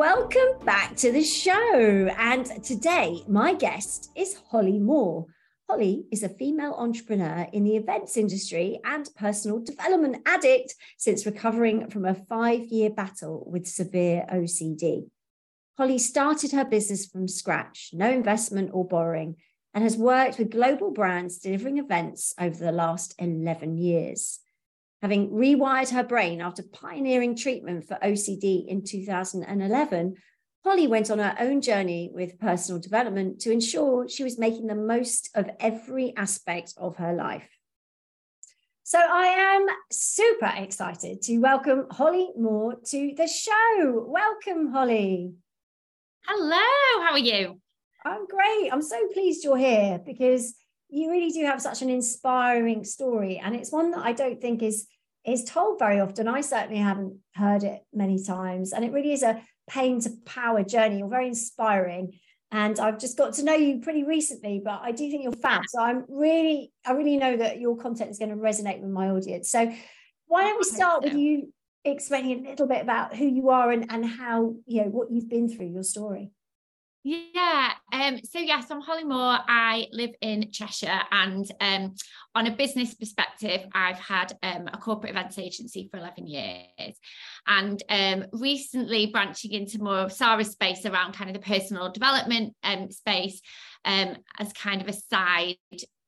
Welcome back to the show. And today, my guest is Holly Moore. Holly is a female entrepreneur in the events industry and personal development addict since recovering from a five year battle with severe OCD. Holly started her business from scratch, no investment or borrowing, and has worked with global brands delivering events over the last 11 years. Having rewired her brain after pioneering treatment for OCD in 2011, Holly went on her own journey with personal development to ensure she was making the most of every aspect of her life. So I am super excited to welcome Holly Moore to the show. Welcome, Holly. Hello, how are you? I'm great. I'm so pleased you're here because you really do have such an inspiring story and it's one that i don't think is is told very often. I certainly haven't heard it many times and it really is a pain to power journey. You're very inspiring and i've just got to know you pretty recently but i do think you're fab. So i'm really i really know that your content is going to resonate with my audience. So why don't we start with you explaining a little bit about who you are and, and how you know what you've been through your story yeah. Um, so yes, I'm Holly Moore. I live in Cheshire and um, on a business perspective, I've had um, a corporate events agency for 11 years. And um, recently branching into more of Sara's space around kind of the personal development um, space um, as kind of a side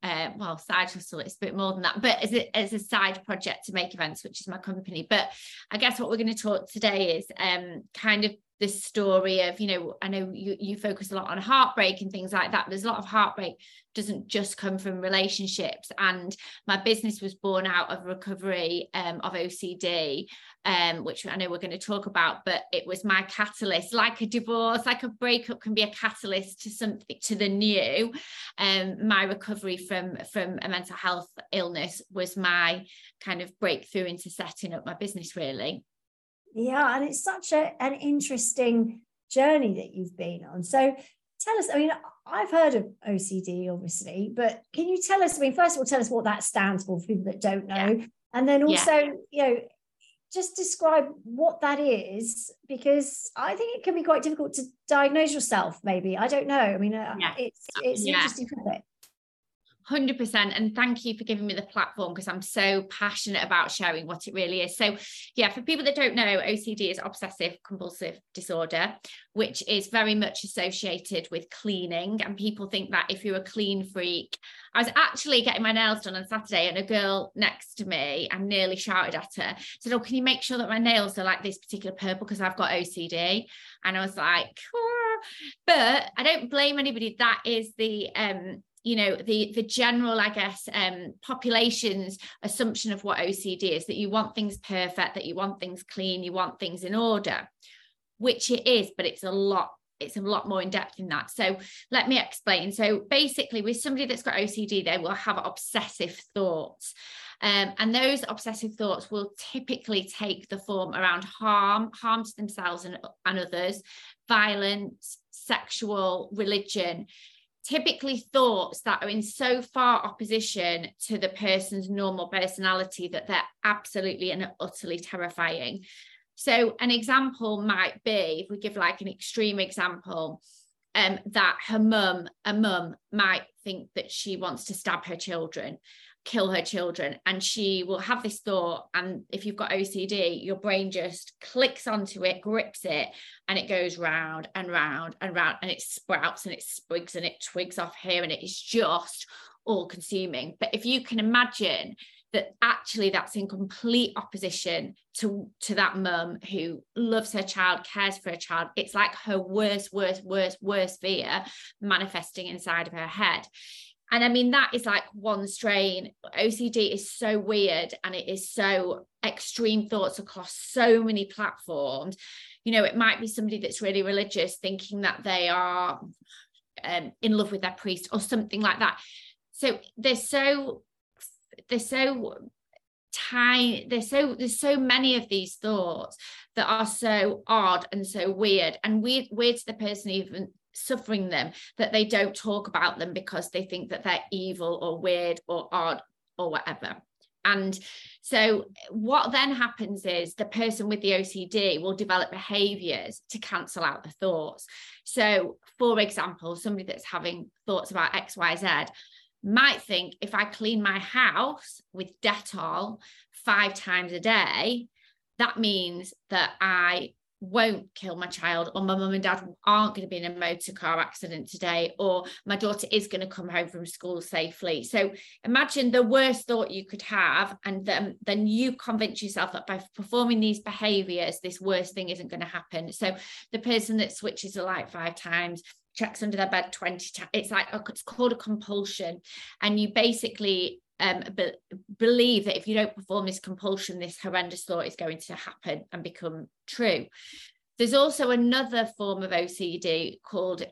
uh, well, side hustle, it's a bit more than that, but as a, as a side project to make events, which is my company. But I guess what we're going to talk today is um, kind of this story of you know i know you you focus a lot on heartbreak and things like that. There's a lot of heartbreak doesn't just come from relationships. And my business was born out of recovery um, of ocd um, which i know we're going to talk about but it was my catalyst. Like a divorce like a breakup can be a catalyst to something to the new. Um, my recovery from from a mental health illness was my kind of breakthrough into setting up my business really yeah, and it's such a, an interesting journey that you've been on. So tell us, I mean, I've heard of OCD, obviously, but can you tell us, I mean, first of all, tell us what that stands for for people that don't know. Yeah. And then also, yeah. you know, just describe what that is because I think it can be quite difficult to diagnose yourself. Maybe I don't know. I mean, uh, yeah. it's it's yeah. interesting topic. 100% and thank you for giving me the platform because I'm so passionate about sharing what it really is. So yeah, for people that don't know, OCD is obsessive compulsive disorder, which is very much associated with cleaning and people think that if you're a clean freak, I was actually getting my nails done on Saturday and a girl next to me and nearly shouted at her, said, "Oh, can you make sure that my nails are like this particular purple because I've got OCD?" And I was like, but I don't blame anybody. That is the um you know the the general i guess um population's assumption of what ocd is that you want things perfect that you want things clean you want things in order which it is but it's a lot it's a lot more in depth in that. So let me explain. So basically with somebody that's got ocd they will have obsessive thoughts. Um, and those obsessive thoughts will typically take the form around harm harm to themselves and, and others violence sexual religion typically thoughts that are in so far opposition to the person's normal personality that they're absolutely and utterly terrifying. So, an example might be if we give like an extreme example, um, that her mum, a mum, might think that she wants to stab her children kill her children and she will have this thought and if you've got OCD your brain just clicks onto it grips it and it goes round and round and round and it sprouts and it sprigs and it twigs off here and it is just all consuming. But if you can imagine that actually that's in complete opposition to to that mum who loves her child cares for her child it's like her worst worst worst worst fear manifesting inside of her head and I mean, that is like one strain. OCD is so weird and it is so extreme thoughts across so many platforms. You know, it might be somebody that's really religious thinking that they are um, in love with their priest or something like that. So they're so, they're so tiny there's so there's so many of these thoughts that are so odd and so weird and weird weird to the person even suffering them that they don't talk about them because they think that they're evil or weird or odd or whatever and so what then happens is the person with the OCD will develop behaviors to cancel out the thoughts. So, for example, somebody that's having thoughts about XYZ might think if I clean my house with Dettol five times a day, that means that I won't kill my child, or my mum and dad aren't going to be in a motor car accident today, or my daughter is going to come home from school safely. So imagine the worst thought you could have, and then, then you convince yourself that by performing these behaviors, this worst thing isn't going to happen. So the person that switches the light five times, checks under their bed 20 times, it's like oh, it's called a compulsion. And you basically um, be- believe that if you don't perform this compulsion, this horrendous thought is going to happen and become true. There's also another form of OCD called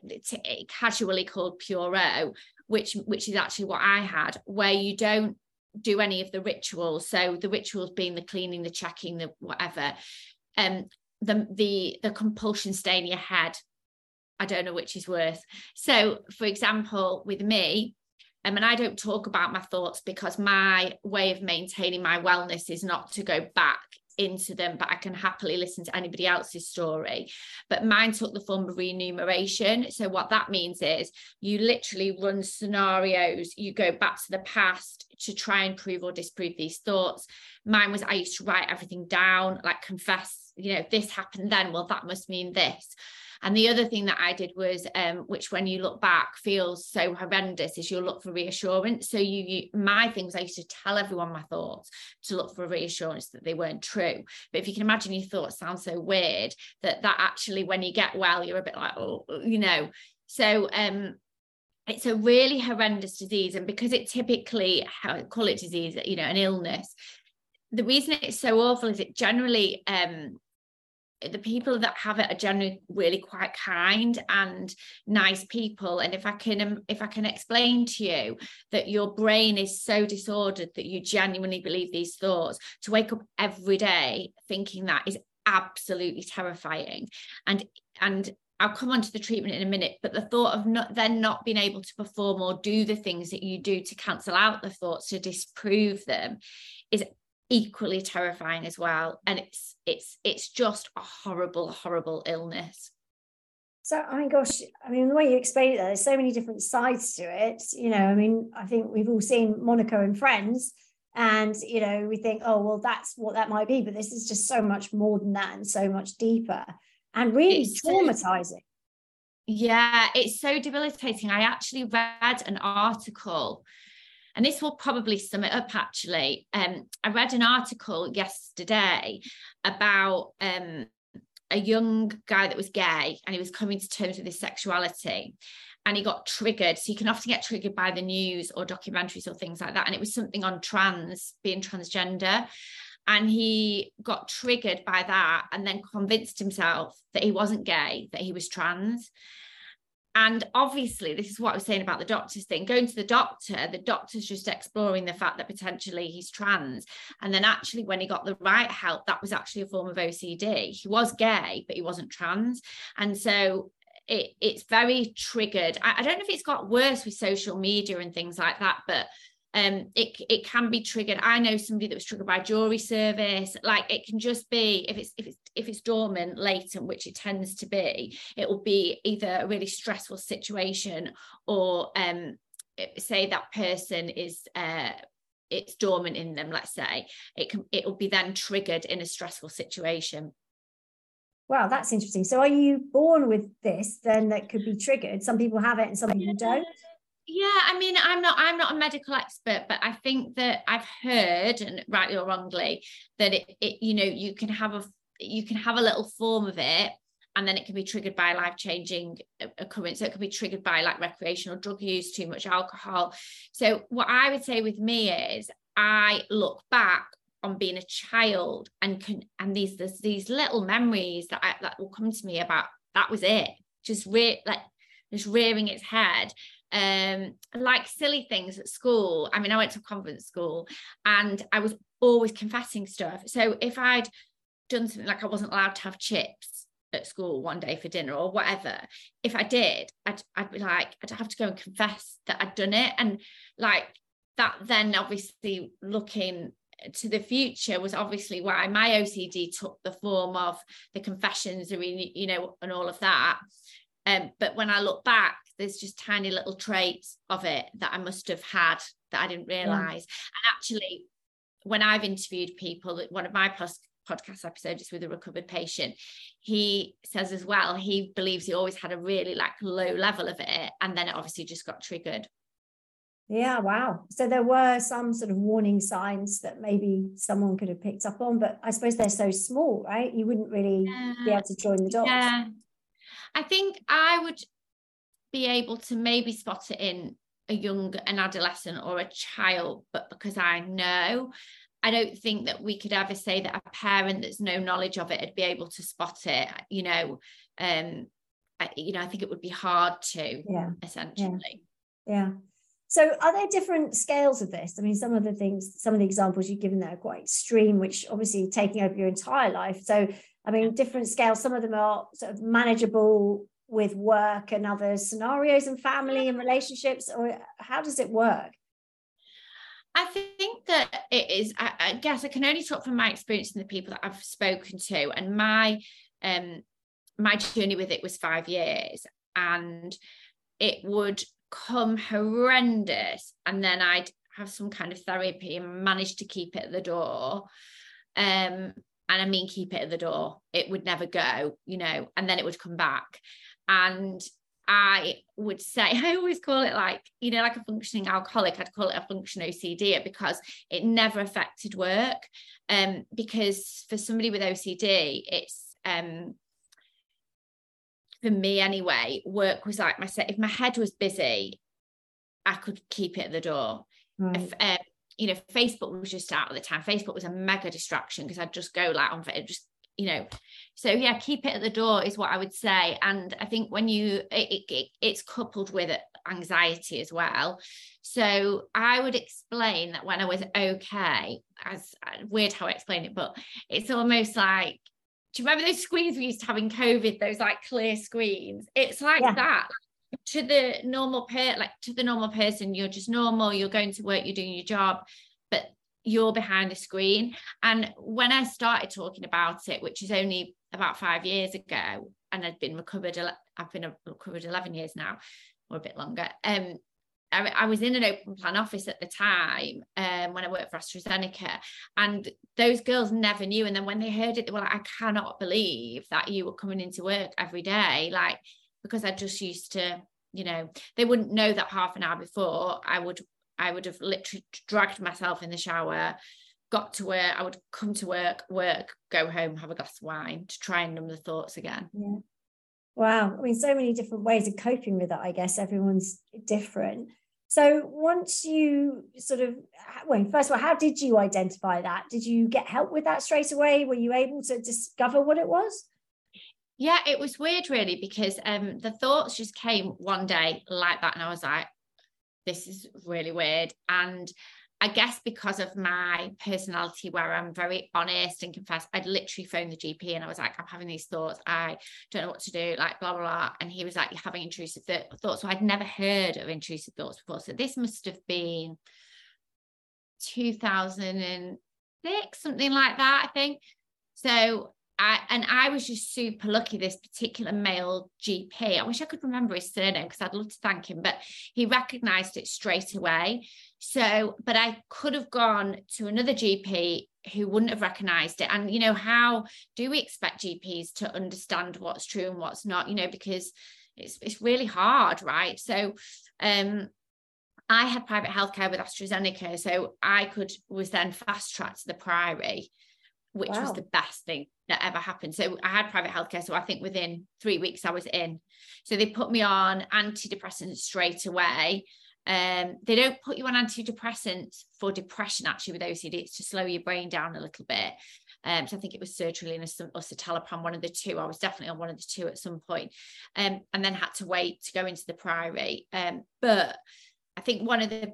casually called pure O, which which is actually what I had, where you don't do any of the rituals. So the rituals being the cleaning, the checking, the whatever. Um, the the the compulsion stay in your head. I don't know which is worse. So, for example, with me, and I don't talk about my thoughts because my way of maintaining my wellness is not to go back into them, but I can happily listen to anybody else's story. But mine took the form of remuneration. So, what that means is you literally run scenarios, you go back to the past to try and prove or disprove these thoughts. Mine was I used to write everything down, like confess, you know, this happened then, well, that must mean this. And the other thing that I did was, um, which when you look back feels so horrendous, is you'll look for reassurance. So you, you, my things, I used to tell everyone my thoughts to look for reassurance that they weren't true. But if you can imagine your thoughts sound so weird that that actually, when you get well, you're a bit like, oh, you know. So um, it's a really horrendous disease, and because it typically, how call it disease, you know, an illness. The reason it's so awful is it generally um, the people that have it are generally really quite kind and nice people. And if i can um, if i can explain to you that your brain is so disordered that you genuinely believe these thoughts to wake up every day thinking that is absolutely terrifying. And and I'll come on to the treatment in a minute, but the thought of not then not being able to perform or do the things that you do to cancel out the thoughts to disprove them is equally terrifying as well and it's it's it's just a horrible horrible illness so I mean, gosh, I mean, the way you explain it, there's so many different sides to it. You know, I mean, I think we've all seen Monica and Friends, and you know, we think, oh, well, that's what that might be, but this is just so much more than that, and so much deeper, and really it's traumatizing. So, yeah, it's so debilitating. I actually read an article and this will probably sum it up actually. Um, I read an article yesterday about um, a young guy that was gay and he was coming to terms with his sexuality and he got triggered. So you can often get triggered by the news or documentaries or things like that. And it was something on trans, being transgender. And he got triggered by that and then convinced himself that he wasn't gay, that he was trans. And obviously, this is what I was saying about the doctor's thing. Going to the doctor, the doctor's just exploring the fact that potentially he's trans. And then, actually, when he got the right help, that was actually a form of OCD. He was gay, but he wasn't trans. And so, it, it's very triggered. I, I don't know if it's got worse with social media and things like that, but um it it can be triggered i know somebody that was triggered by jury service like it can just be if it's if it's if it's dormant latent which it tends to be it will be either a really stressful situation or um say that person is uh it's dormant in them let's say it can it will be then triggered in a stressful situation Wow, that's interesting. So, are you born with this then that could be triggered? Some people have it and some people don't yeah i mean i'm not i'm not a medical expert but i think that i've heard and rightly or wrongly that it, it you know you can have a you can have a little form of it and then it can be triggered by life changing occurrence. So it can be triggered by like recreational drug use, too much alcohol. So what I would say with me is I look back on being a child and can and these there's these little memories that I, that will come to me about that was it just re- like just rearing its head um like silly things at school. I mean i went to a convent school and i was always confessing stuff. So if i'd done something like i wasn't allowed to have chips at school one day for dinner or whatever if i did I'd, I'd be like i'd have to go and confess that i'd done it. And like that then obviously looking to the future was obviously why my ocd took the form of the confessions you know and all of that. Um, but when i look back there's just tiny little traits of it that i must have had that i didn't realize. Yeah. and actually when i've interviewed people one of my post podcast episodes with a recovered patient he says as well he believes he always had a really like low level of it and then it obviously just got triggered. Yeah wow. So there were some sort of warning signs that maybe someone could have picked up on but i suppose they're so small right? You wouldn't really yeah. be able to join the dots. Yeah. I think i would be able to maybe spot it in a young an adolescent or a child but because i know I don't think that we could ever say that a parent that's no knowledge of it would be able to spot it. You know, um, I, you know, I think it would be hard to. Yeah. Essentially. Yeah. yeah. So, are there different scales of this? I mean, some of the things, some of the examples you've given there are quite extreme, which obviously taking over your entire life. So, I mean, different scales. Some of them are sort of manageable with work and other scenarios and family and relationships, or how does it work? I think that it is, I, I, guess I can only talk from my experience and the people that I've spoken to. And my um my journey with it was five years. And it would come horrendous. And then I'd have some kind of therapy and manage to keep it at the door. Um, and I mean keep it at the door. It would never go, you know, and then it would come back. And I would say, I always call it like, you know, like a functioning alcoholic, I'd call it a function OCD because it never affected work. Um, because for somebody with OCD, it's um for me anyway, work was like my set. If my head was busy, I could keep it at the door. Right. If, um, you know, Facebook was just out at the time. Facebook was a mega distraction because I'd just go like on it, just you know so yeah keep it at the door is what i would say. And i think when you it, it, it's coupled with anxiety as well. So i would explain that when i was okay as uh, weird how i explain it but it's almost like do you remember those screens we used to have in covid those like clear screens? It's like yeah. that. To the normal per like to the normal person you're just normal you're going to work you're doing your job you're behind a screen. And when I started talking about it, which is only about five years ago, and I'd been recovered, I've been recovered 11 years now, or a bit longer. Um, I, I was in an open plan office at the time um, when I worked for AstraZeneca, and those girls never knew. And then when they heard it, they were like, I cannot believe that you were coming into work every day. Like, because I just used to, you know, they wouldn't know that half an hour before I would I would have literally dragged myself in the shower, got to work, I would come to work, work, go home, have a glass of wine to try and numb the thoughts again. Yeah. Wow. I mean, so many different ways of coping with that, I guess. Everyone's different. So once you sort of, well, first of all, how did you identify that? Did you get help with that straight away? Were you able to discover what it was? Yeah, it was weird, really, because um, the thoughts just came one day like that, and I was like, this is really weird. And I guess because of my personality, where I'm very honest and confess, I'd literally phoned the GP and I was like, I'm having these thoughts. I don't know what to do, like blah, blah, blah. And he was like, You're having intrusive th- thoughts. So I'd never heard of intrusive thoughts before. So this must have been 2006, something like that, I think. So I, and I was just super lucky. This particular male GP, I wish I could remember his surname because I'd love to thank him, but he recognized it straight away. So, but I could have gone to another GP who wouldn't have recognized it. And, you know, how do we expect GPs to understand what's true and what's not, you know, because it's, it's really hard, right? So, um, I had private healthcare with AstraZeneca, so I could was then fast tracked to the Priory which wow. was the best thing that ever happened. So I had private healthcare. So I think within three weeks I was in. So they put me on antidepressants straight away. Um, they don't put you on antidepressants for depression actually with OCD. It's to slow your brain down a little bit. Um, so I think it was sertraline or, or citalopram, one of the two. I was definitely on one of the two at some point. Um, and then had to wait to go into the priory. Um, but I think one of the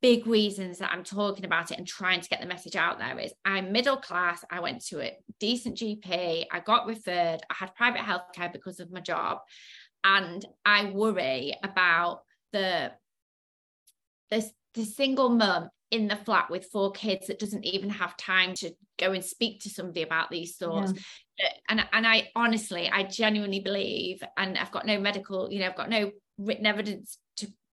big reasons that I'm talking about it and trying to get the message out there is I'm middle class. I went to a decent GP. I got referred. I had private healthcare because of my job. And I worry about the the, the single mum in the flat with four kids that doesn't even have time to go and speak to somebody about these thoughts. Yeah. And, and I honestly, I genuinely believe, and I've got no medical, you know, I've got no written evidence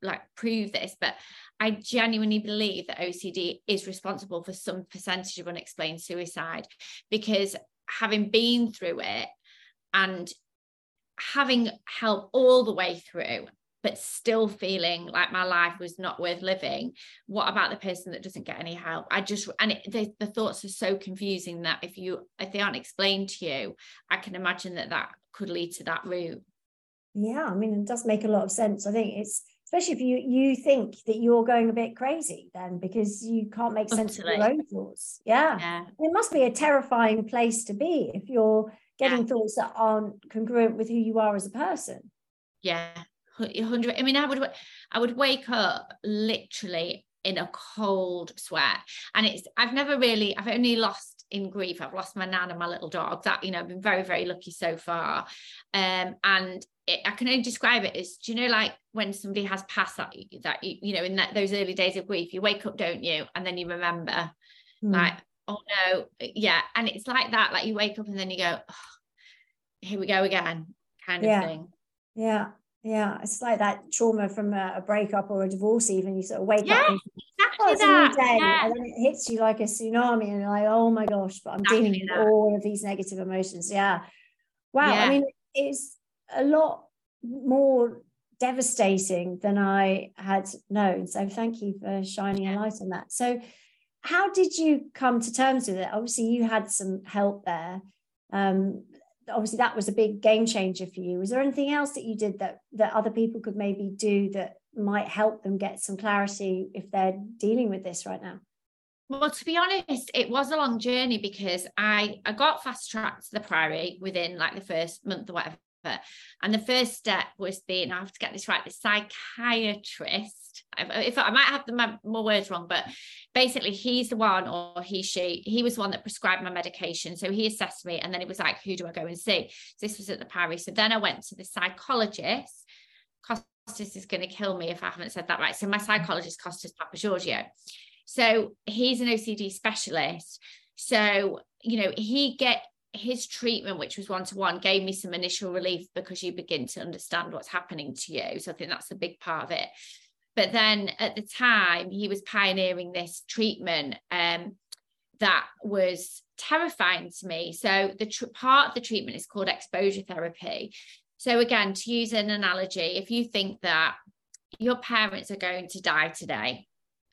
like prove this, but I genuinely believe that OCD is responsible for some percentage of unexplained suicide because having been through it and having help all the way through but still feeling like my life was not worth living what about the person that doesn't get any help? I just and it, the, the thoughts are so confusing that if you if they aren't explained to you i can imagine that that could lead to that route. Yeah i mean it does make a lot of sense. I think it's especially if you you think that you're going a bit crazy then because you can't make sense of your own thoughts. Yeah. yeah. It must be a terrifying place to be if you're getting yeah. thoughts that aren't congruent with who you are as a person. Yeah. 100 i mean i would i would wake up literally in a cold sweat. And it's i've never really i've only lost in grief. I've lost my nan and my little dog that you know i've been very very lucky so far. Um and it, i can only describe it as do you know like when somebody has passed that that you, you know in that those early days of grief you wake up don't you and then you remember mm. like oh no yeah and it's like that like you wake up and then you go oh, here we go again kind of yeah. thing yeah yeah, it's like that trauma from a, a breakup or a divorce. Even you sort of wake yeah, up, and, exactly oh, that. Yeah. and then it hits you like a tsunami, and you're like, oh my gosh! But I'm exactly dealing with that. all of these negative emotions. Yeah, wow. I mean, it's a lot more devastating than I had known. So thank you for shining a light on that. So, how did you come to terms with it? Obviously, you had some help there. Um, obviously that was a big game changer for you was there anything else that you did that that other people could maybe do that might help them get some clarity if they're dealing with this right now well to be honest it was a long journey because i i got fast tracked to the priory within like the first month or whatever and the first step was being i have to get this right the psychiatrist uh, if I might have the more words wrong, but basically he's the one or he, she, he was the one that prescribed my medication. So he assessed me and then it was like, who do I go and see? So this was at the Priory. So then I went to the psychologist. Costas is going to kill me if I haven't said that right. So my psychologist, Costas Papageorgiou. So he's an OCD specialist. So, you know, he get his treatment, which was one to one, gave me some initial relief because you begin to understand what's happening to you. So I think that's a big part of it. But then at the time, he was pioneering this treatment um, that was terrifying to me. So the tr- part of the treatment is called exposure therapy. So again, to use an analogy, if you think that your parents are going to die today,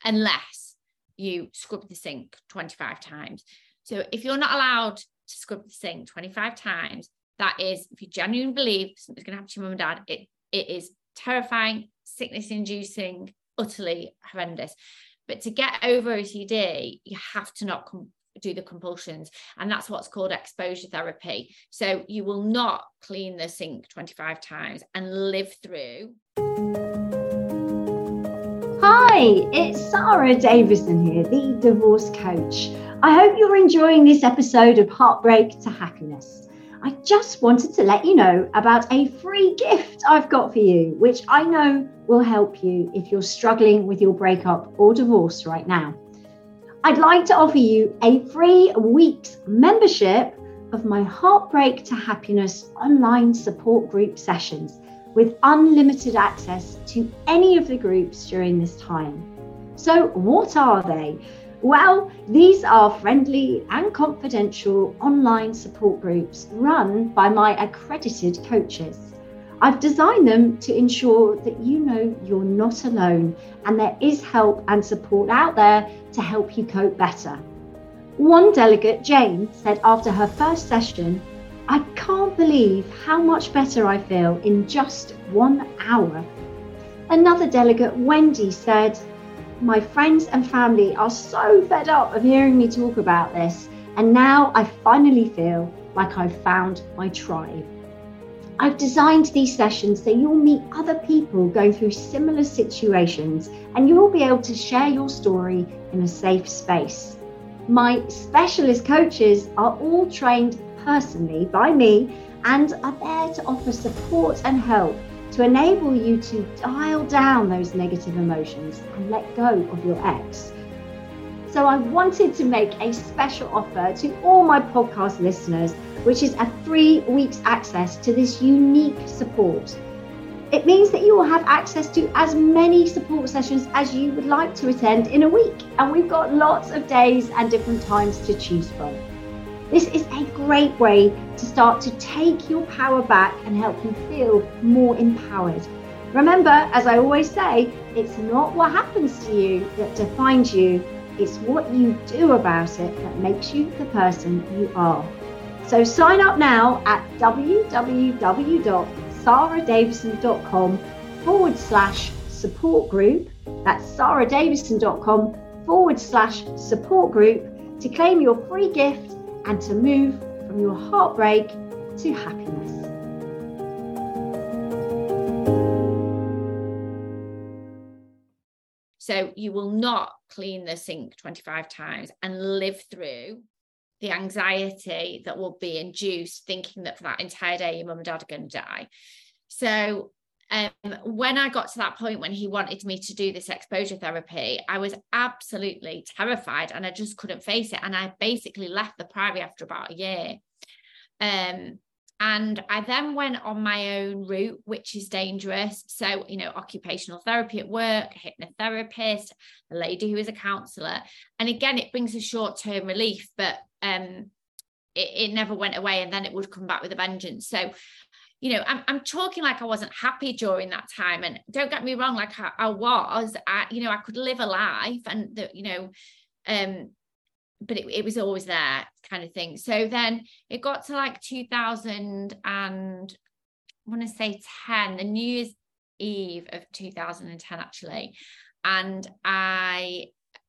unless you scrub the sink 25 times. So if you're not allowed to scrub the sink 25 times, that is, if you genuinely believe something's going to happen to your mum and dad, it, it is terrifying, sickness inducing, utterly horrendous. But to get over OCD, you have to not com- do the compulsions. And that's what's called exposure therapy. So you will not clean the sink 25 times and live through. Hi, it's Sara Davison here, the divorce coach. I hope you're enjoying this episode of Heartbreak to Happiness. I just wanted to let you know about a free gift I've got for you, which I know will help you if you're struggling with your breakup or divorce right now. I'd like to offer you a free week's membership of my Heartbreak to Happiness online support group sessions with unlimited access to any of the groups during this time. So, what are they? Well, these are friendly and confidential online support groups run by my accredited coaches. I've designed them to ensure that you know you're not alone and there is help and support out there to help you cope better. One delegate, Jane, said after her first session, I can't believe how much better I feel in just one hour. Another delegate, Wendy, said, My friends and family are so fed up of hearing me talk about this, and now I finally feel like I've found my tribe. I've designed these sessions so you'll meet other people going through similar situations and you'll be able to share your story in a safe space. My specialist coaches are all trained personally by me and are there to offer support and help to enable you to dial down those negative emotions and let go of your ex. So I wanted to make a special offer to all my podcast listeners, which is a three weeks access to this unique support. It means that you will have access to as many support sessions as you would like to attend in a week. And we've got lots of days and different times to choose from. This is a great way to start to take your power back and help you feel more empowered. Remember, as I always say, it's not what happens to you that defines you, it's what you do about it that makes you the person you are. So sign up now at www saradavison.com forward slash support group. That's saradavison.com forward slash support group to claim your free gift and to move from your heartbreak to happiness. So you will not clean the sink 25 times and live through the anxiety that will be induced thinking that for that entire day your mum and dad are going to die. So um, when I got to that point when he wanted me to do this exposure therapy, I was absolutely terrified and I just couldn't face it. And I basically left the priory after about a year. Um, and I then went on my own route, which is dangerous. So, you know, occupational therapy at work, hypnotherapist, a lady who is a counselor. And again, it brings a short term relief, but um, it, it never went away and then it would come back with a vengeance. So, you know, I'm, I'm talking like I wasn't happy during that time. And don't get me wrong, like I, I was, I, you know, I could live a life and, you know, um, but it, it was always there kind of thing. So then it got to like 2000 and I want to say 10, the New Year's Eve of 2010 actually. And I,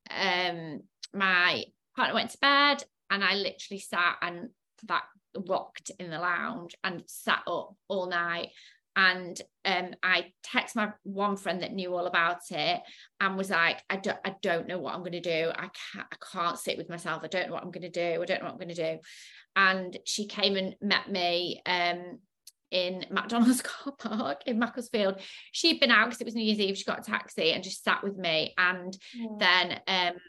um, my partner went to bed and I literally sat and that rocked in the lounge and sat up all night and um, I text my one friend that knew all about it and was like, I don't, I don't know what I'm going to do. I can't, I can't sit with myself. I don't know what I'm going to do. I don't know what I'm going to do. And she came and met me um, in McDonald's car park in Macclesfield. She'd been out because it was New Year's Eve. She got a taxi and just sat with me. And yeah. then um,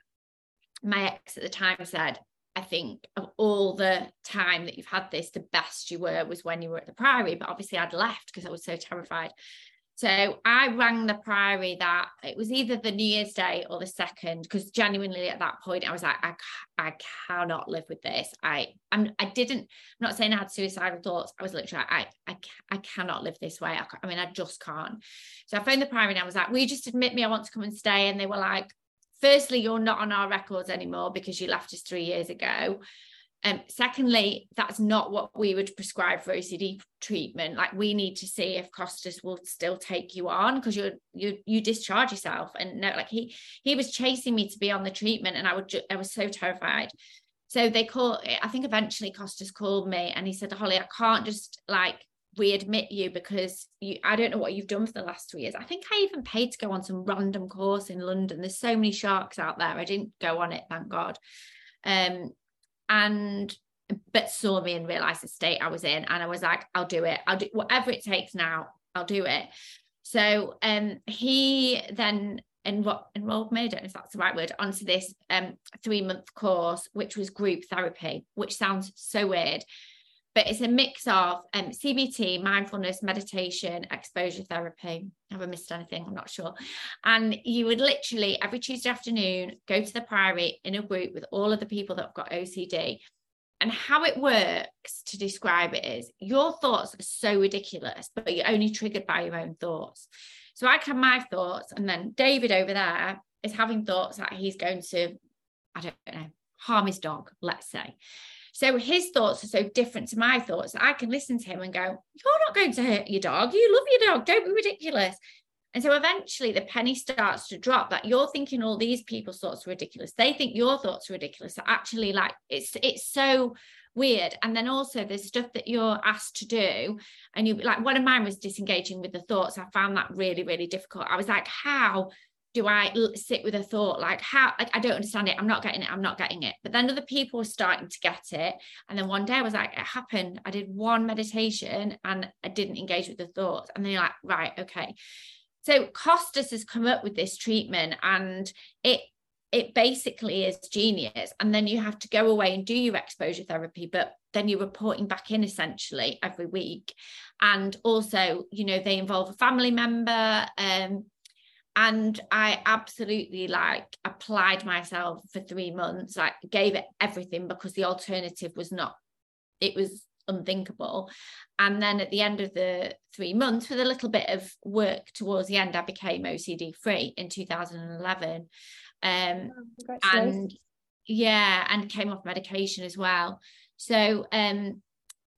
my ex at the time said, I think of all the time that you've had this, the best you were was when you were at the Priory. But obviously, I'd left because I was so terrified. So I rang the Priory that it was either the New Year's Day or the second, because genuinely at that point I was like, I, I cannot live with this. I I'm I didn't. I'm not saying I had suicidal thoughts. I was literally I I I cannot live this way. I, I mean I just can't. So I phoned the Priory and I was like, will you just admit me? I want to come and stay. And they were like, firstly, you're not on our records anymore because you left us three years ago. Um, secondly, that's not what we would prescribe for OCD treatment. Like we need to see if Costas will still take you on because you you you discharge yourself. And no, like he he was chasing me to be on the treatment, and I would ju- I was so terrified. So they call. I think eventually Costas called me and he said, Holly, I can't just like readmit you because you I don't know what you've done for the last three years. I think I even paid to go on some random course in London. There's so many sharks out there. I didn't go on it, thank God. Um and but saw me and realized the state I was in. And I was like, I'll do it. I'll do whatever it takes now, I'll do it. So um he then enro- enrolled me, I don't know if that's the right word, onto this um three month course, which was group therapy, which sounds so weird but it's a mix of um, CBT, mindfulness, meditation, exposure therapy. Have I missed anything? I'm not sure. And you would literally every Tuesday afternoon go to the Priory in a group with all of the people that have got OCD. And how it works to describe it is your thoughts are so ridiculous, but you're only triggered by your own thoughts. So I can my thoughts, and then David over there is having thoughts that he's going to, I don't know, harm his dog, let's say. So his thoughts are so different to my thoughts. I can listen to him and go, You're not going to hurt your dog. You love your dog. Don't be ridiculous. And so eventually the penny starts to drop that you're thinking all these people's thoughts are ridiculous. They think your thoughts are ridiculous. So actually, like it's it's so weird. And then also there's stuff that you're asked to do. And you like one of mine was disengaging with the thoughts. I found that really, really difficult. I was like, how do I sit with a thought like how like I don't understand it I'm not getting it I'm not getting it but then other people were starting to get it and then one day I was like it happened I did one meditation and I didn't engage with the thoughts and then you're like right okay so Costas has come up with this treatment and it it basically is genius. And then you have to go away and do your exposure therapy, but then you're reporting back in essentially every week. And also, you know, they involve a family member. Um, and I absolutely like applied myself for three months, like gave it everything because the alternative was not, it was unthinkable. And then at the end of the three months, with a little bit of work towards the end, I became OCD free in 2011. Um, oh, and yeah, and came off medication as well. So um,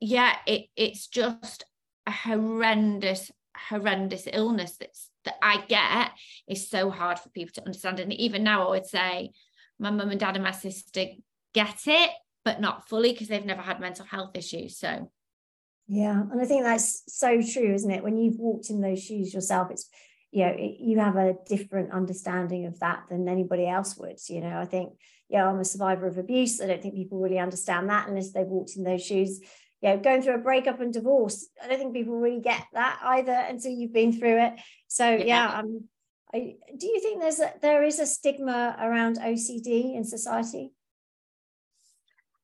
yeah, it it's just a horrendous, horrendous illness that's that I get is so hard for people to understand. And even now, I would say my mum and dad and my sister get it, but not fully because they've never had mental health issues. So yeah, and I think that's so true, isn't it? When you've walked in those shoes yourself, it's you know you have a different understanding of that than anybody else would. You know, I think yeah, I'm a survivor of abuse. I don't think people really understand that unless they've walked in those shoes. You know, going through a breakup and divorce, I don't think people really get that either until you've been through it. So yeah, yeah um, I, do you think there's a, there is a stigma around OCD in society?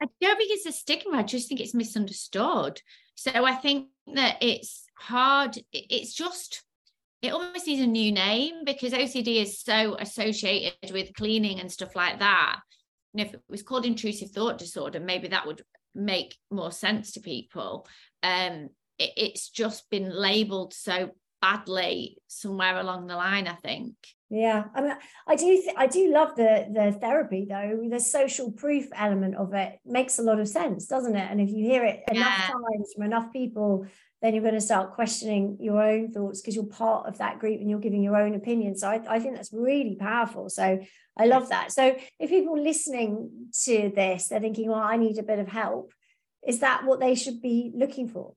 I don't think it's a stigma. I just think it's misunderstood. So I think that it's hard. It's just, it almost needs a new name because OCD is so associated with cleaning and stuff like that. And if it was called intrusive thought disorder, maybe that would make more sense to people. Um, it, it's just been labeled so badly somewhere along the line, I think. Yeah, I mean, I do, th- I do love the the therapy though. The social proof element of it makes a lot of sense, doesn't it? And if you hear it enough yeah. times from enough people, then you're going to start questioning your own thoughts because you're part of that group and you're giving your own opinion. So I, I think that's really powerful. So I love that. So if people listening to this, they're thinking, well, I need a bit of help. Is that what they should be looking for?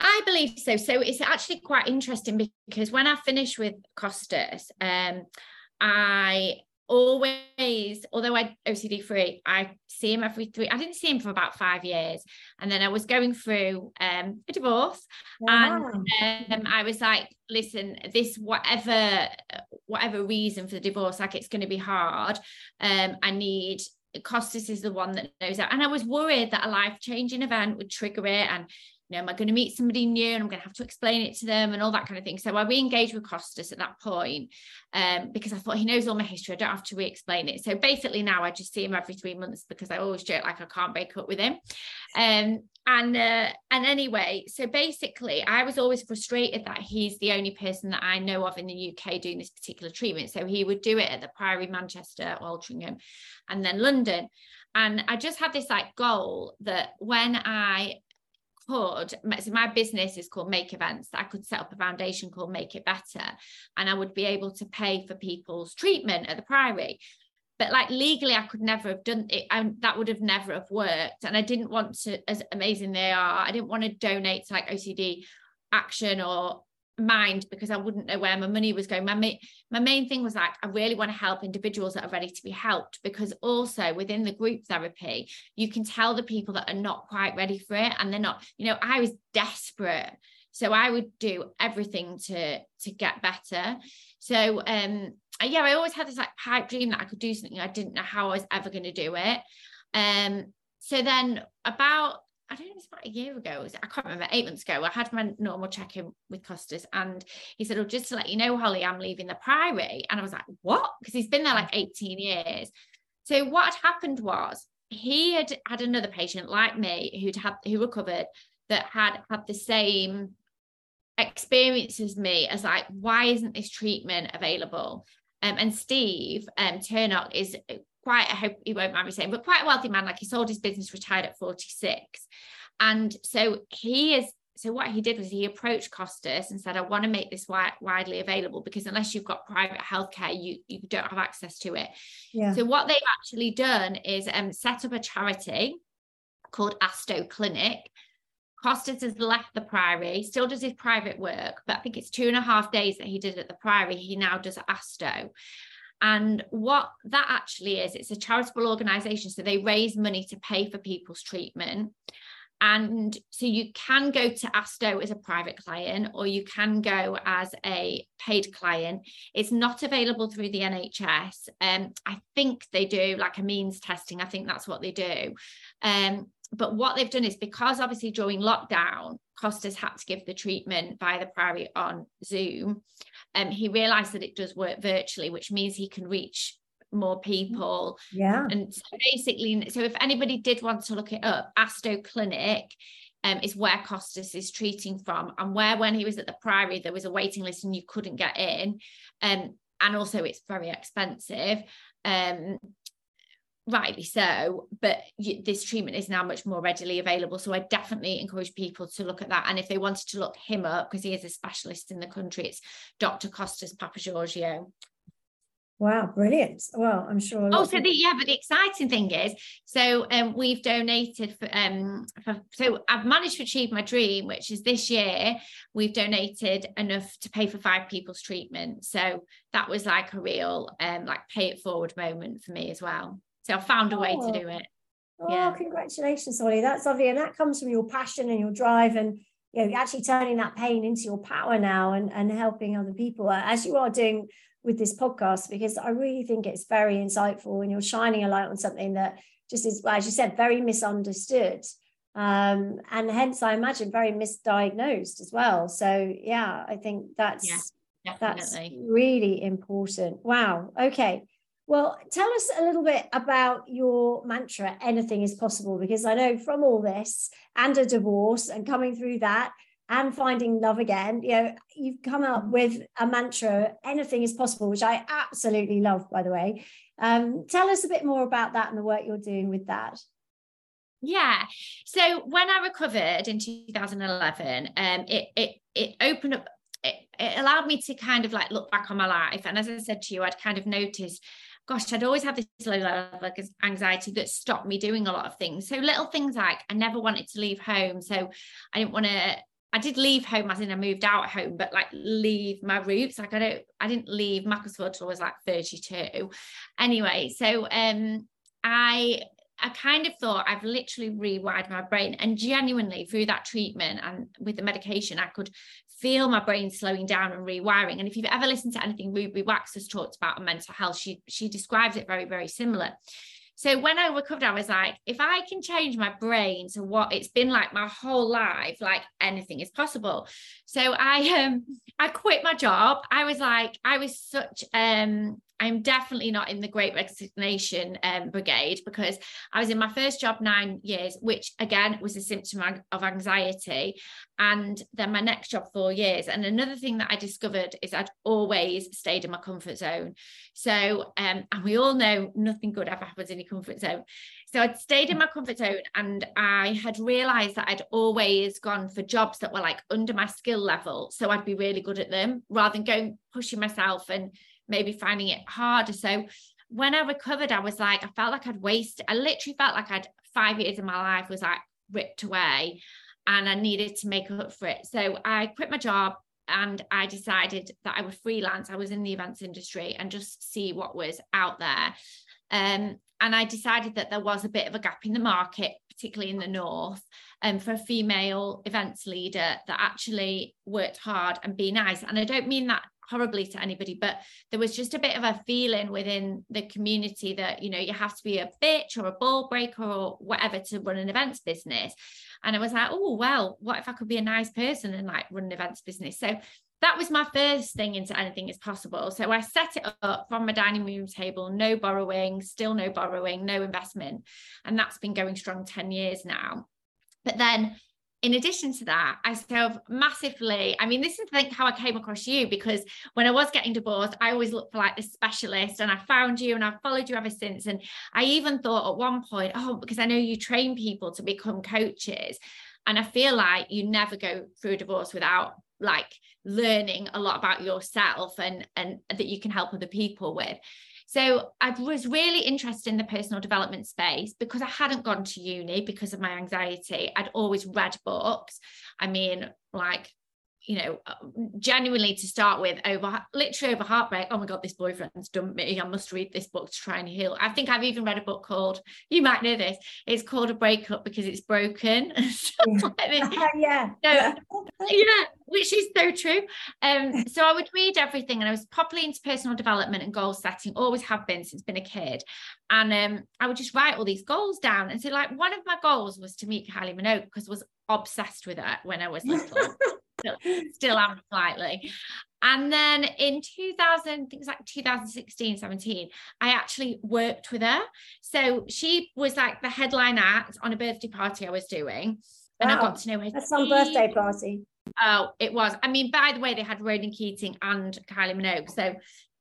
I believe so. So it's actually quite interesting because when I finish with Costas, um, I always, although I OCD free, I see him every three. I didn't see him for about five years, and then I was going through um, a divorce, wow. and um, I was like, "Listen, this whatever whatever reason for the divorce, like it's going to be hard. Um, I need." Costas is the one that knows that, and I was worried that a life changing event would trigger it, and you know, am I going to meet somebody new and I'm going to have to explain it to them and all that kind of thing. So I re-engaged with Costas at that point um, because I thought he knows all my history. I don't have to re-explain it. So basically now I just see him every three months because I always joke like I can't break up with him. Um, and uh, and anyway, so basically I was always frustrated that he's the only person that I know of in the UK doing this particular treatment. So he would do it at the Priory, Manchester, Altrincham, and then London. And I just had this like goal that when I could so my business is called make events. I could set up a foundation called make it better and i would be able to pay for people's treatment at the priory. But like legally i could never have done it and that would have never have worked and i didn't want to as amazing they are i didn't want to donate to like ocd action or mind because I wouldn't know where my money was going. My, ma- my main thing was like, I really want to help individuals that are ready to be helped because also within the group therapy, you can tell the people that are not quite ready for it and they're not, you know, I was desperate. So I would do everything to to get better. So um yeah, I always had this like pipe dream that I could do something. I didn't know how I was ever going to do it. Um so then about I don't know, it's about a year ago. I can't remember, eight months ago. I had my normal check in with Costas and he said, Oh, just to let you know, Holly, I'm leaving the Priory. And I was like, What? Because he's been there like 18 years. So what had happened was he had had another patient like me who'd had who recovered that had had the same experience as me as like, why isn't this treatment available? Um, and Steve um, Turnock is quite, I hope he won't mind me saying, but quite a wealthy man. Like he sold his business, retired at 46. And so he is so what he did was he approached Costas and said, I want to make this wi- widely available because unless you've got private healthcare, you, you don't have access to it. Yeah. So what they've actually done is um, set up a charity called Asto Clinic. Costas has left the Priory, still does his private work, but I think it's two and a half days that he did at the Priory. He now does Asto. And what that actually is, it's a charitable organization. So they raise money to pay for people's treatment. And so you can go to Asto as a private client or you can go as a paid client. It's not available through the NHS. Um, I think they do like a means testing. I think that's what they do. Um, but what they've done is because obviously during lockdown, Costas had to give the treatment via the Priory on Zoom. Um, he realized that it does work virtually, which means he can reach more people. Yeah. And so basically, so if anybody did want to look it up, Asto Clinic um, is where Costas is treating from, and where when he was at the Priory, there was a waiting list and you couldn't get in. Um, and also it's very expensive. Um, rightly so but you, this treatment is now much more readily available so i definitely encourage people to look at that and if they wanted to look him up because he is a specialist in the country it's dr costas papageorgiou Wow, brilliant. Well, I'm sure. Oh, so the, yeah, but the exciting thing is, so um, we've donated for, um, for, so I've managed to achieve my dream, which is this year we've donated enough to pay for five people's treatment. So that was like a real, um, like pay it forward moment for me as well. So I found a way to do it. Oh, yeah. congratulations, Holly. That's lovely. And that comes from your passion and your drive and you know, actually turning that pain into your power now and, and helping other people as you are doing with this podcast because I really think it's very insightful and you're shining a light on something that just is, as you said, very misunderstood. Um, and hence, I imagine very misdiagnosed as well. So, yeah, I think that's yeah, that's really important. Wow. Okay. Well, tell us a little bit about your mantra, anything is possible, because I know from all this and a divorce and coming through that, and finding love again you know you've come up with a mantra anything is possible which i absolutely love by the way. Um, tell us a bit more about that and the work you're doing with that. Yeah. So when i recovered in 2011 um, it it it opened up it, it allowed me to kind of like look back on my life. And as i said to you i'd kind of noticed gosh, I'd always have this low level of anxiety that stopped me doing a lot of things. So little things like I never wanted to leave home. So I didn't want to I did leave home as in I moved out at home, but like leave my roots. Like I don't, I didn't leave Macclesfield till I was like 32. Anyway, so um I I kind of thought I've literally rewired my brain and genuinely through that treatment and with the medication, I could feel my brain slowing down and rewiring. And if you've ever listened to anything Ruby Wax has talked about on mental health, she she describes it very, very similar. So when I recovered, I was like, if I can change my brain to what it's been like my whole life, like anything is possible. So I um I quit my job. I was like, I was such um I'm definitely not in the great resignation um, brigade because I was in my first job nine years, which again was a symptom of anxiety. And then my next job, four years. And another thing that I discovered is I'd always stayed in my comfort zone. So, um, and we all know nothing good ever happens in your comfort zone. So I'd stayed in my comfort zone and I had realized that I'd always gone for jobs that were like under my skill level. So I'd be really good at them rather than going pushing myself and maybe finding it harder. So when I recovered, I was like, I felt like I'd wasted, I literally felt like I'd five years of my life was like ripped away and I needed to make up for it. So I quit my job and I decided that I would freelance. I was in the events industry and just see what was out there. Um, and I decided that there was a bit of a gap in the market, particularly in the north, um, for a female events leader that actually worked hard and be nice. And I don't mean that horribly to anybody, but there was just a bit of a feeling within the community that, you know, you have to be a bitch or a ball breaker or whatever to run an events business. And I was like, oh, well, what if I could be a nice person and like run an events business? So that was my first thing into anything is possible. So I set it up from my dining room table, no borrowing, still no borrowing, no investment. And that's been going strong 10 years now. But then in addition to that, I still massively, I mean, this is think how I came across you because when I was getting divorced, I always looked for like the specialist and I found you and I've followed you ever since. And I even thought at one point, oh, because I know you train people to become coaches. And I feel like you never go through a divorce without like learning a lot about yourself and and that you can help other people with. So I was really interested in the personal development space because I hadn't gone to uni because of my anxiety. I'd always read books. I mean, like you know, uh, genuinely to start with, over literally over heartbreak. Oh my God, this boyfriend's dumped me. I must read this book to try and heal. I think I've even read a book called, you might know this, it's called A Breakup Because It's Broken. yeah. yeah. So, yeah, which is so true. Um, so I would read everything and I was properly into personal development and goal setting, always have been since been a kid. And um, I would just write all these goals down. And so, like, one of my goals was to meet Kylie Minogue because I was obsessed with her when I was little still, am slightly. And then in 2000, I think it was like 2016, 17, I actually worked with her. So she was like the headline act on a birthday party I was doing. And wow. I got to know her. That's some birthday party. Oh, it was. I mean, by the way, they had Ronan Keating and Kylie Minogue. So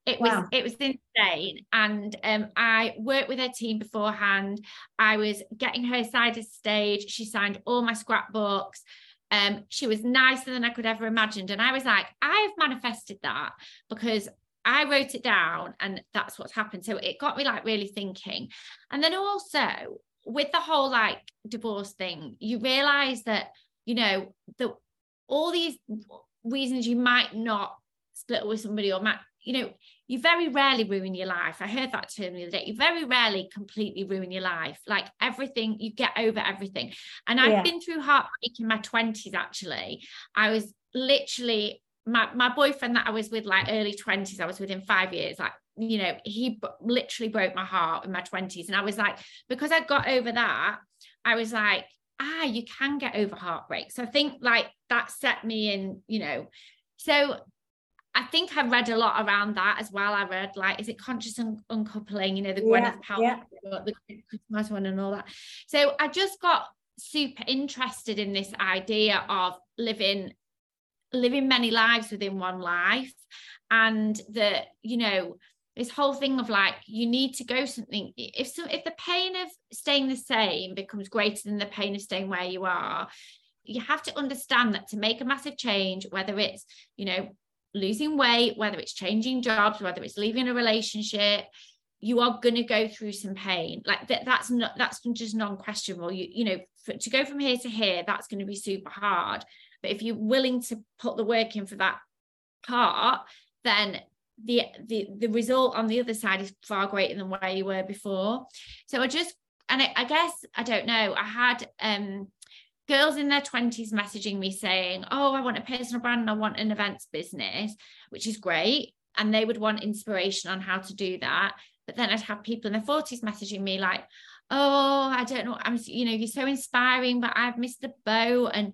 it was wow. it was insane and um, i worked with her team beforehand i was getting her side of stage she signed all my scrapbooks um, she was nicer than I could ever imagined. And I was like, I've manifested that because I wrote it down and that's what's happened. So it got me like really thinking. And then also with the whole like divorce thing, you realize that, you know, the all these reasons you might not split with somebody or might, you know, you very rarely ruin your life. I heard that term the other day. You very rarely completely ruin your life. Like everything, you get over everything. And I've been through heartbreak in my 20s, actually. I was literally, my, my boyfriend that I was with, like early 20s, I was within five years, like, you know, he b- literally broke my heart in my 20s. And I was like, because I got over that, I was like, ah, you can get over heartbreak. So I think like that set me in, you know, so I think I read a lot around that as well. I read like, is it conscious un- uncoupling? You know, the Gwyneth yeah, Paltrow, yeah. the Chris Martin one, and all that. So I just got super interested in this idea of living living many lives within one life, and that you know this whole thing of like you need to go something if so if the pain of staying the same becomes greater than the pain of staying where you are you have to understand that to make a massive change whether it's you know losing weight, whether it's changing jobs, whether it's leaving a relationship, you are going to go through some pain. Like that, that's not that's just non-questionable. You you know, for, to go from here to here, that's going to be super hard. But if you're willing to put the work in for that part, then the the the result on the other side is far greater than where you were before. So I just and I, I guess I don't know. I had um girls in their 20s messaging me saying, Oh, I want a personal brand and I want an events business, which is great. And they would want inspiration on how to do that. But then I'd have people in their 40s messaging me like, Oh, I don't know. I'm, you know, you're so inspiring, but I've missed the boat. And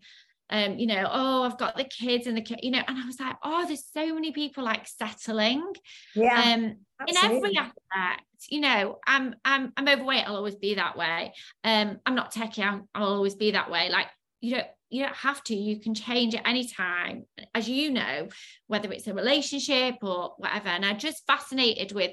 um, you know, oh, I've got the kids and the kid, you know, and I was like, oh, there's so many people like settling. Yeah. Um, in every aspect, you know, I'm I'm I'm overweight, I'll always be that way. Um, I'm not techie, i I'll always be that way. Like you don't you don't have to, you can change at any time, as you know, whether it's a relationship or whatever. And I'm just fascinated with,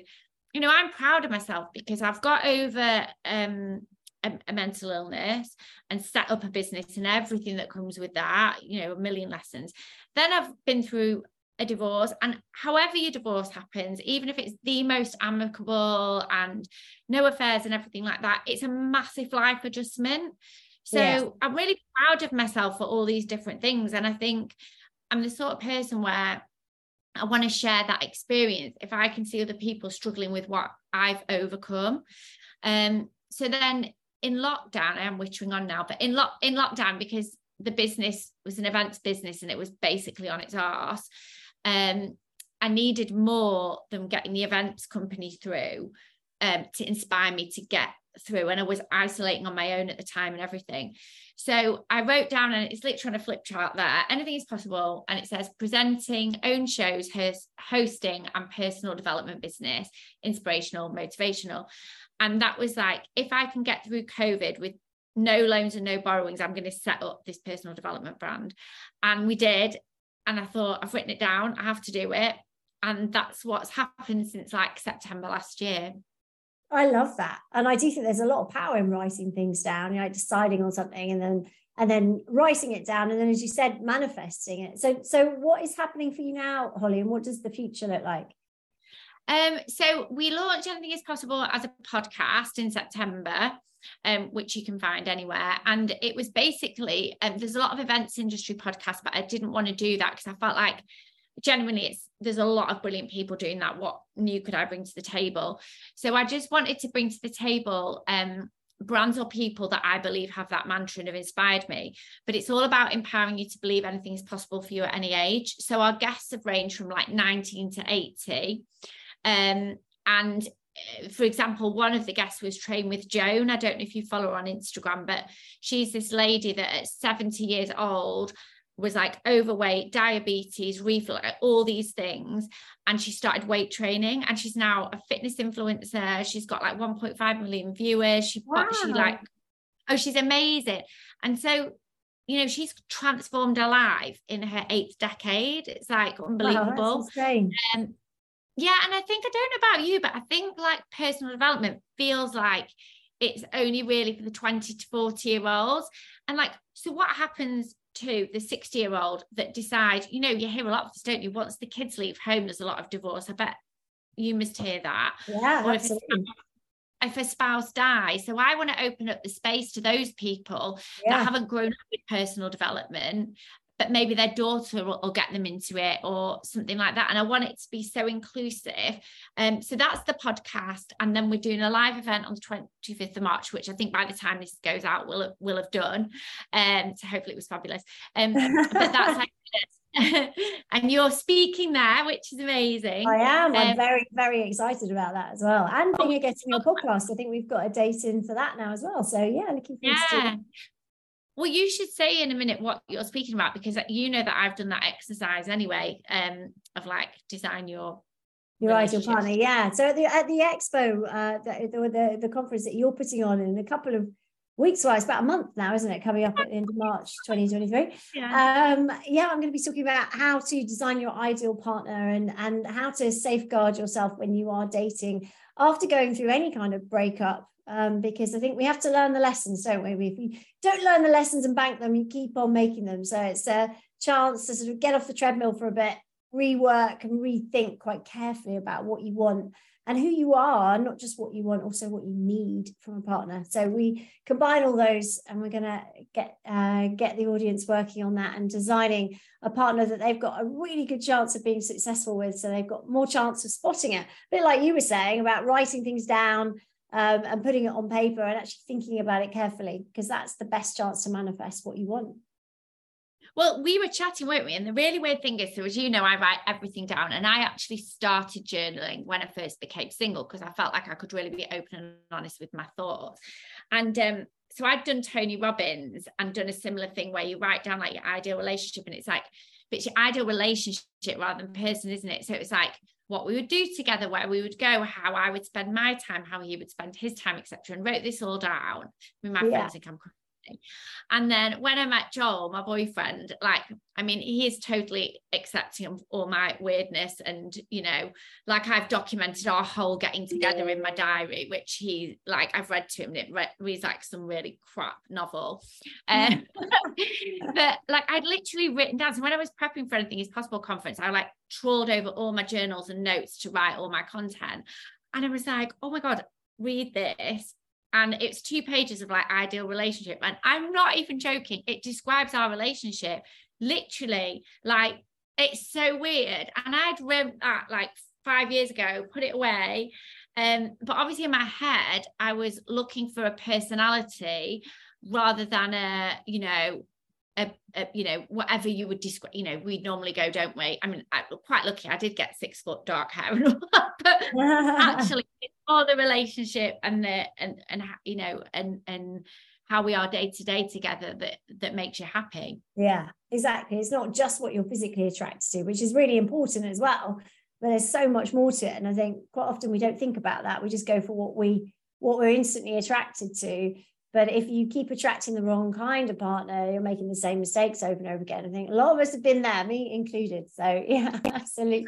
you know, I'm proud of myself because I've got over um a, a, mental illness and set up a business and everything that comes with that, you know, a million lessons. Then I've been through a divorce, and however your divorce happens, even if it's the most amicable and no affairs and everything like that, it's a massive life adjustment. So I'm really proud of myself for all these different things. And I think I'm the sort of person where I want to share that experience if I can see other people struggling with what I've overcome. Um, so then in lockdown, I am wittering on now, but in lock in lockdown, because the business was an events business and it was basically on its arse, um, I needed more than getting the events company through um, to inspire me to get through. And I was isolating on my own at the time and everything. So I wrote down, and it's literally on a flip chart there anything is possible. And it says presenting, own shows, hosting, and personal development business, inspirational, motivational. And that was like, if I can get through COVID with no loans and no borrowings. I'm going to set up this personal development brand. And we did. And I thought, I've written it down, I have to do it. And that's what's happened since like September last year. I love that. And I do think there's a lot of power in writing things down, you know, deciding on something and then and then writing it down and then as you said manifesting it so so what is happening for you now holly and what does the future look like um so we launched anything is possible as a podcast in september um, which you can find anywhere. And it was basically, um, there's a lot of events industry podcasts, but I didn't want to do that because I felt like genuinely it's there's a lot of brilliant people doing that. What new could I bring to the table? So I just wanted to bring to the table um brands or people that I believe have that mantra and have inspired me. But it's all about empowering you to believe anything is possible for you at any age. So our guests have ranged from like 19 to 80. Um, and uh, for example, one of the guests was Train with Joan. I don't know if you follow her on Instagram, but she's this lady that at 70 years old was like overweight, diabetes, reflux, all these things. And she started weight training and she's now a fitness influencer. She's got like 1.5 million viewers. She, wow. she like, oh, she's amazing. And so, you know, she's transformed her life in her eighth decade. It's like unbelievable. Wow, um, yeah. And I think, I don't know about you, but I think like personal development feels like it's only really for the 20 to 40 year olds. And like, so what happens to the 60 year old that decide, you know, you hear a lot of this, don't you? Once the kids leave home, there's a lot of divorce. I bet you must hear that. Yeah, or absolutely. If a, if a spouse dies. So I want to open up the space to those people yeah. that haven't grown up with personal development but maybe their daughter will, will, get them into it or something like that. And I want it to be so inclusive. Um, so that's the podcast. And then we're doing a live event on the 25th of March, which I think by the time this goes out, we'll have, we'll have done. Um, so hopefully it was fabulous. Um, but that's and you're speaking there, which is amazing. I am. I'm um, very, very excited about that as well. And being a getting your podcast, I think we've got a date in for that now as well. So yeah, looking forward yeah. to well, you should say in a minute what you're speaking about because you know that I've done that exercise anyway, um, of like design your your ideal partner. Yeah. So at the at the expo, uh, the, the the conference that you're putting on in a couple of weeks, well, it's about a month now, isn't it? Coming up at the end of March 2023. Yeah. Um, yeah, I'm going to be talking about how to design your ideal partner and and how to safeguard yourself when you are dating after going through any kind of breakup um, because I think we have to learn the lessons, don't we? If we don't learn the lessons and bank them, you keep on making them. So it's a chance to sort of get off the treadmill for a bit, rework and rethink quite carefully about what you want and who you are, not just what you want, also what you need from a partner. So we combine all those, and we're going to get uh, get the audience working on that and designing a partner that they've got a really good chance of being successful with. So they've got more chance of spotting it. A bit like you were saying about writing things down, um, and putting it on paper and actually thinking about it carefully because that's the best chance to manifest what you want. Well, we were chatting, weren't we? And the really weird thing is, so as you know, I write everything down, and I actually started journaling when I first became single because I felt like I could really be open and honest with my thoughts. And um, so I'd done Tony Robbins and done a similar thing where you write down like your ideal relationship, and it's like, but it's your ideal relationship rather than person, isn't it? So it's like, what we would do together, where we would go, how I would spend my time, how he would spend his time, etc. And wrote this all down with my yeah. friends in Camp and then when I met Joel, my boyfriend, like, I mean, he is totally accepting of all my weirdness. And, you know, like I've documented our whole getting together in my diary, which he, like, I've read to him and it re- reads like some really crap novel. Um, but like, I'd literally written down. So when I was prepping for anything is possible conference, I like trawled over all my journals and notes to write all my content. And I was like, oh my God, read this and it's two pages of like ideal relationship. And i'm not even joking it describes our relationship. Literally like it's so weird. And i'd read that like five years ago put it away. Um but obviously in my head i was looking for a personality rather than a you know a, a, you know whatever you would describe you know we normally go don't we? I mean i'm quite lucky i did get six foot dark hair and all that, but actually it's all the relationship and the and and you know and and how we are day to day together that that makes you happy. Yeah exactly. It's not just what you're physically attracted to which is really important as well but there's so much more to it and i think quite often we don't think about that. We just go for what we what we're instantly attracted to But if you keep attracting the wrong kind of partner, you're making the same mistakes over and over again. I think a lot of us have been there, me included. So, yeah, absolutely.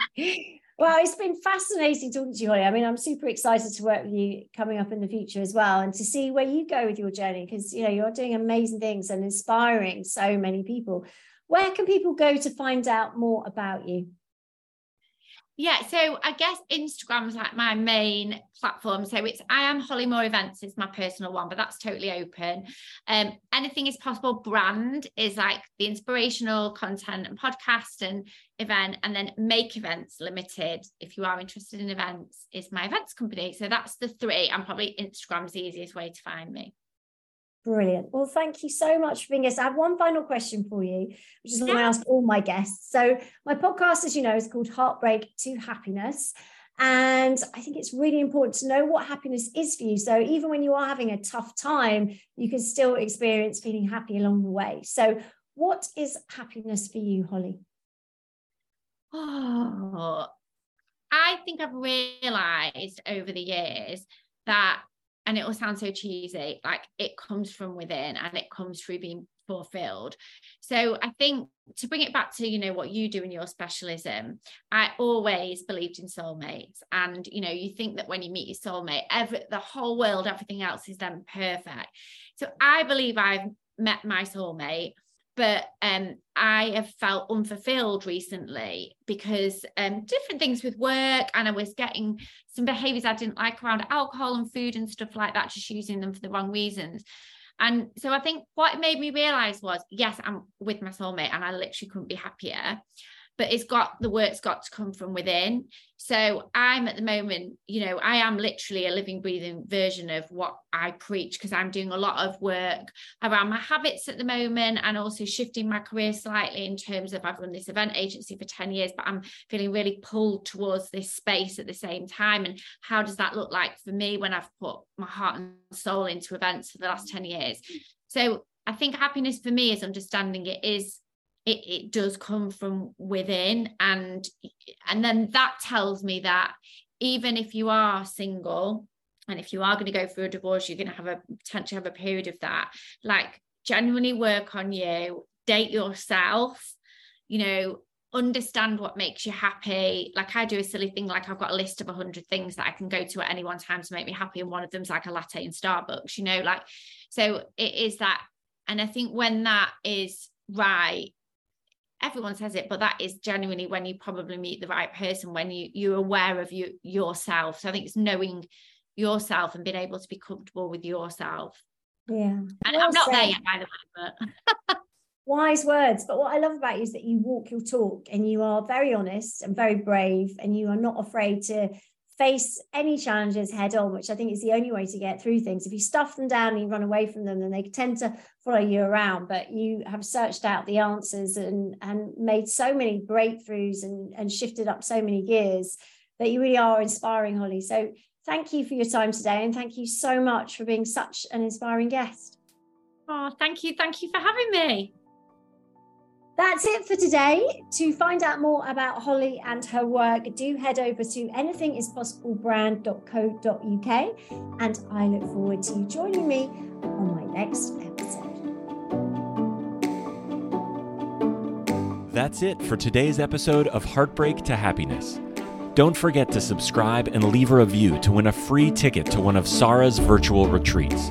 Well, it's been fascinating talking to you, Holly. I mean, I'm super excited to work with you coming up in the future as well and to see where you go with your journey because, you know, you're doing amazing things and inspiring so many people. Where can people go to find out more about you? Yeah, so I guess Instagram is like my main platform. So it's I am Holly Moore Events is my personal one, but that's totally open. Um, anything is possible. Brand is like the inspirational content and podcast and event, and then Make Events Limited. If you are interested in events, is my events company. So that's the three. And probably Instagram's the easiest way to find me. Brilliant. Well, thank you so much for being us. I have one final question for you, which is yeah. I ask all my guests. So, my podcast, as you know, is called Heartbreak to Happiness. And I think it's really important to know what happiness is for you. So, even when you are having a tough time, you can still experience feeling happy along the way. So, what is happiness for you, Holly? Oh, I think I've realized over the years that and it will sound so cheesy like it comes from within and it comes through being fulfilled. So i think to bring it back to you know what you do in your specialism i always believed in soulmates. And you know you think that when you meet your soulmate every the whole world everything else is then perfect. So i believe i've met my soulmate but um, I have felt unfulfilled recently because um, different things with work, and I was getting some behaviors I didn't like around alcohol and food and stuff like that, just using them for the wrong reasons. And so I think what made me realize was yes, I'm with my soulmate, and I literally couldn't be happier but it's got the work's got to come from within. So I'm at the moment, you know, I am literally a living, breathing version of what I preach because I'm doing a lot of work around my habits at the moment and also shifting my career slightly in terms of I've run this event agency for 10 years, but I'm feeling really pulled towards this space at the same time. And how does that look like for me when I've put my heart and soul into events for the last 10 years? So I think happiness for me is understanding it is it, it does come from within. And and then that tells me that even if you are single and if you are going to go through a divorce you're going to have a potentially have a period of that like genuinely work on you date yourself you know understand what makes you happy. Like i do a silly thing like i've got a list of 100 things that i can go to at any one time to make me happy and one of them's like a latte in starbucks you know like so it is that. And i think when that is right everyone says it but that is genuinely when you probably meet the right person when you you're aware of you yourself. So i think it's knowing yourself and being able to be comfortable with yourself. Yeah. And well i'm not said. there yet by the way but wise words. But what i love about you is that you walk your talk and you are very honest and very brave and you are not afraid to face any challenges head on, which I think is the only way to get through things. If you stuff them down and you run away from them, then they tend to follow you around. But you have searched out the answers and, and made so many breakthroughs and, and shifted up so many gears that you really are inspiring, Holly. So thank you for your time today. And thank you so much for being such an inspiring guest. Oh, thank you. Thank you for having me. That's it for today. To find out more about Holly and her work, do head over to anythingispossiblebrand.co.uk and I look forward to you joining me on my next episode. That's it for today's episode of Heartbreak to Happiness. Don't forget to subscribe and leave a review to win a free ticket to one of Sara's virtual retreats.